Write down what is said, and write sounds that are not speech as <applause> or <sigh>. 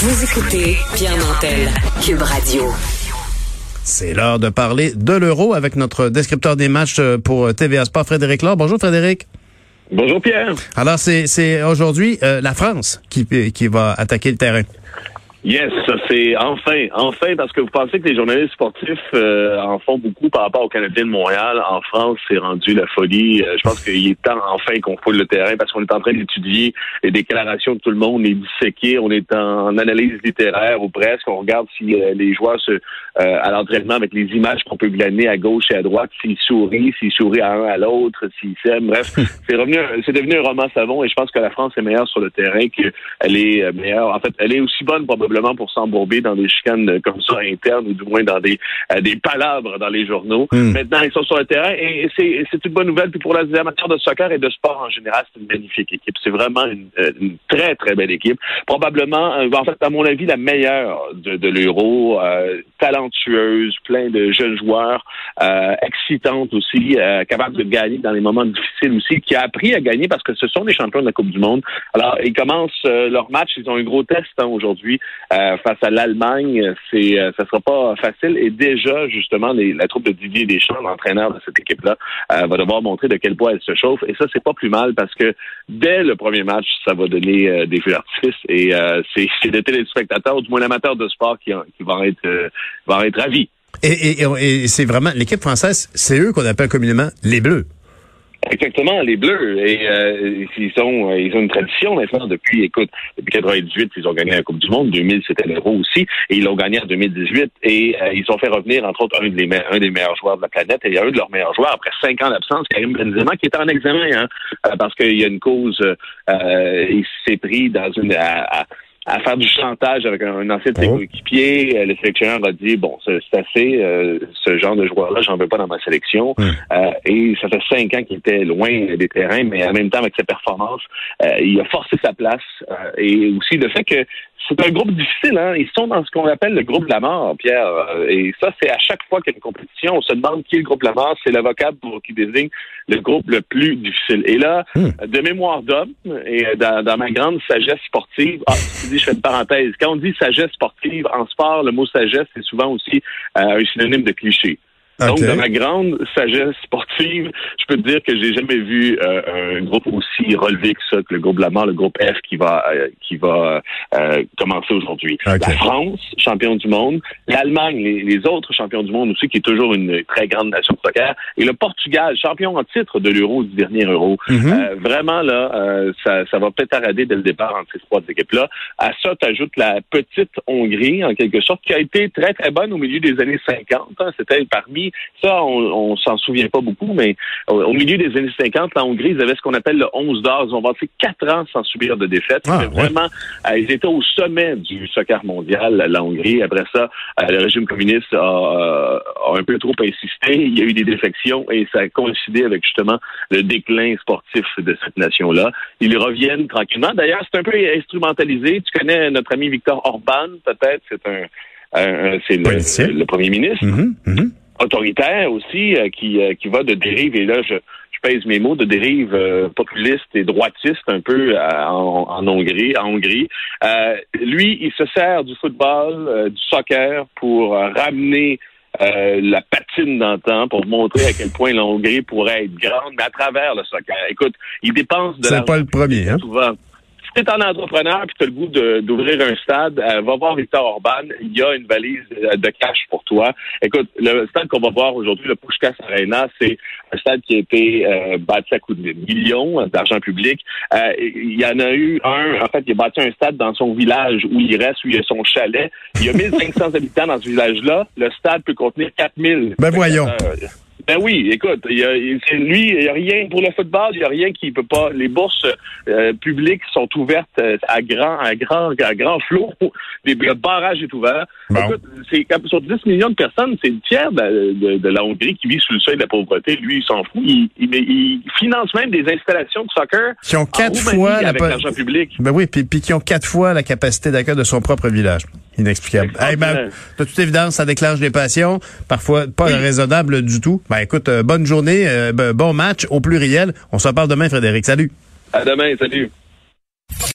Vous écoutez Pierre Nantel, Cube Radio. C'est l'heure de parler de l'euro avec notre descripteur des matchs euh, pour TVA Sport, Frédéric Laure. Bonjour Frédéric. Bonjour Pierre. Alors c'est aujourd'hui euh, la France qui, qui va attaquer le terrain. Yes, ça c'est enfin, enfin, parce que vous pensez que les journalistes sportifs euh, en font beaucoup par rapport aux Canadiens de Montréal. En France, c'est rendu la folie. Euh, je pense qu'il est temps enfin qu'on foule le terrain parce qu'on est en train d'étudier les déclarations de tout le monde, les disséquer. On est en analyse littéraire ou presque. On regarde si euh, les joueurs se, à l'entraînement avec les images qu'on peut glaner à gauche et à droite, s'ils sourient, s'ils sourient à un à l'autre, s'ils s'aiment. Bref, <laughs> c'est revenu, c'est devenu un roman savon et je pense que la France est meilleure sur le terrain qu'elle est meilleure. En fait, elle est aussi bonne probablement pour s'embourber dans des chicanes comme ça internes ou du moins dans des euh, des palabres dans les journaux. Hmm. Maintenant, ils sont sur le terrain et c'est c'est une bonne nouvelle. Puis pour les amateurs de soccer et de sport en général, c'est une magnifique équipe. C'est vraiment une, euh, très très belle équipe. Probablement, euh, en fait, à mon avis, la meilleure de, de l'Euro, talentueuse, plein de jeunes joueurs, excitante aussi, capable de gagner dans les moments difficiles aussi, qui a appris à gagner parce que ce sont les champions de la Coupe du Monde. Alors, ils commencent leur match, ils ont un gros test hein, aujourd'hui. Euh, face à l'Allemagne, c'est euh, ça sera pas facile. Et déjà, justement, la troupe de Didier Deschamps, l'entraîneur de cette équipe-là, euh, va devoir montrer de quel point elle se chauffe. Et ça, c'est pas plus mal parce que dès le premier match, ça va donner des feux. Et c'est, c'est des téléspectateurs, du moins l'amateurs de sport, qui, qui vont être vont être et c'est vraiment l'équipe française, c'est eux qu'on appelle communément les Bleus. Exactement, les Bleus. Et euh, ils sont euh, ils ont une tradition maintenant depuis, écoute, depuis 98, ils ont gagné la Coupe du Monde. 2000, c'était l'Euro aussi. Et ils l'ont gagné en 2018. Et euh, ils ont fait revenir, entre autres, un des, un des meilleurs joueurs de la planète. Et il y a un de leurs meilleurs joueurs, après cinq ans d'absence, Karim Benzema, qui est en examen, hein, parce qu'il y a une cause, il s'est pris dans une... À, à faire du chantage avec un, ancien de ses oh. coéquipiers. Euh, le sélectionneur a dit bon, c'est assez, euh, ce genre de joueur-là, j'en veux pas dans ma sélection. Hmm. Euh, et ça fait cinq ans qu'il était loin des terrains, mais en même temps avec ses performances, il a forcé sa place. et aussi le fait que c'est un groupe difficile, hein. Ils sont dans ce qu'on appelle le groupe de la mort, Pierre. Et ça, c'est à chaque fois qu'il y a une compétition, on se demande qui est le groupe de la mort. C'est l'avocat pour qui désigne le groupe le plus difficile. Et là, hmm. de mémoire d'homme et dans, ma grande sagesse sportive, ah, je fais une parenthèse. Quand on dit sagesse sportive en sport, le mot sagesse c'est souvent aussi euh, un synonyme de cliché. Donc, dans ma grande sagesse sportive, je peux te dire que j'ai jamais vu euh, un groupe aussi relevé que ça, que le groupe Lamar, le groupe F qui va euh, qui va euh, commencer aujourd'hui. La France, champion du monde, l'Allemagne, les, autres champions du monde aussi, qui est toujours une très grande nation de soccer, et le Portugal, champion en titre de l'Euro du dernier Euro. Mhm. vraiment là, ça, ça va peut-être arrêter dès le départ entre ces trois équipes-là. À ça, tu ajoutes la petite Hongrie, en quelque sorte, qui a été très très bonne au milieu des années 50. Hein. C'était parmi ça, on, on s'en souvient pas beaucoup, mais au, milieu des années 50, la Hongrie, ils avaient ce qu'on appelle le 11 d'or. Ils ont passé quatre ans sans subir de défaite. Ah, vraiment, euh, ils étaient au sommet du soccer mondial, la Hongrie. Après ça, euh, le régime communiste a, euh, a, un peu trop insisté. Il y a eu des défections et ça a coïncidé avec justement le déclin sportif de cette nation-là. Ils reviennent tranquillement. D'ailleurs, c'est un peu instrumentalisé. Tu connais notre ami Victor Orban, peut-être? C'est un, c'est le, premier ministre. Mm-hmm, mm-hmm autoritaire aussi euh, qui, euh, qui va de dérive, et là je, je pèse mes mots, de dérive euh, populiste et droitiste un peu en, en, Hongrie. En Hongrie. lui, il se sert du football, du soccer pour ramener la patine d'antan pour montrer à quel point la Hongrie pourrait être grande, mais à travers le soccer. Écoute, il dépense de C'est pas le premier, hein? Souvent si tu un entrepreneur et tu as le goût d'ouvrir un stade, euh, va voir Victor Orban. Il y a une valise de cash pour toi. Écoute, le stade qu'on va voir aujourd'hui, le Pushkas Arena, c'est un stade qui a été euh, bâti à coût de millions d'argent public. Euh, il y en a eu un, en fait, il a bâti un stade dans son village où il reste, où il y a son chalet. Il y a 1500 habitants dans ce village-là. Le stade peut contenir 4000. Ben voyons. Ben oui, écoute, il y a, lui, il n'y a rien pour le football, il n'y a rien qui peut pas. Les bourses euh, publiques sont ouvertes euh, à grand, à grand, à grand flot. <laughs> le barrage est ouvert. Écoute, c'est sur 10 millions de personnes, c'est le tiers de, la Hongrie qui vit sous le seuil de la pauvreté. Lui, il s'en fout. Il, il, finance même des installations de soccer qui ont quatre fois avec l'argent public. Ben oui, puis, puis qui ont quatre fois la capacité d'accueil de son propre village. Inexplicable. Ben, de toute évidence, ça déclenche des passions, parfois pas raisonnables du tout. Ben écoute, euh, bonne journée, euh, bon match au pluriel. On se reparle demain, Frédéric. Salut. À demain, salut.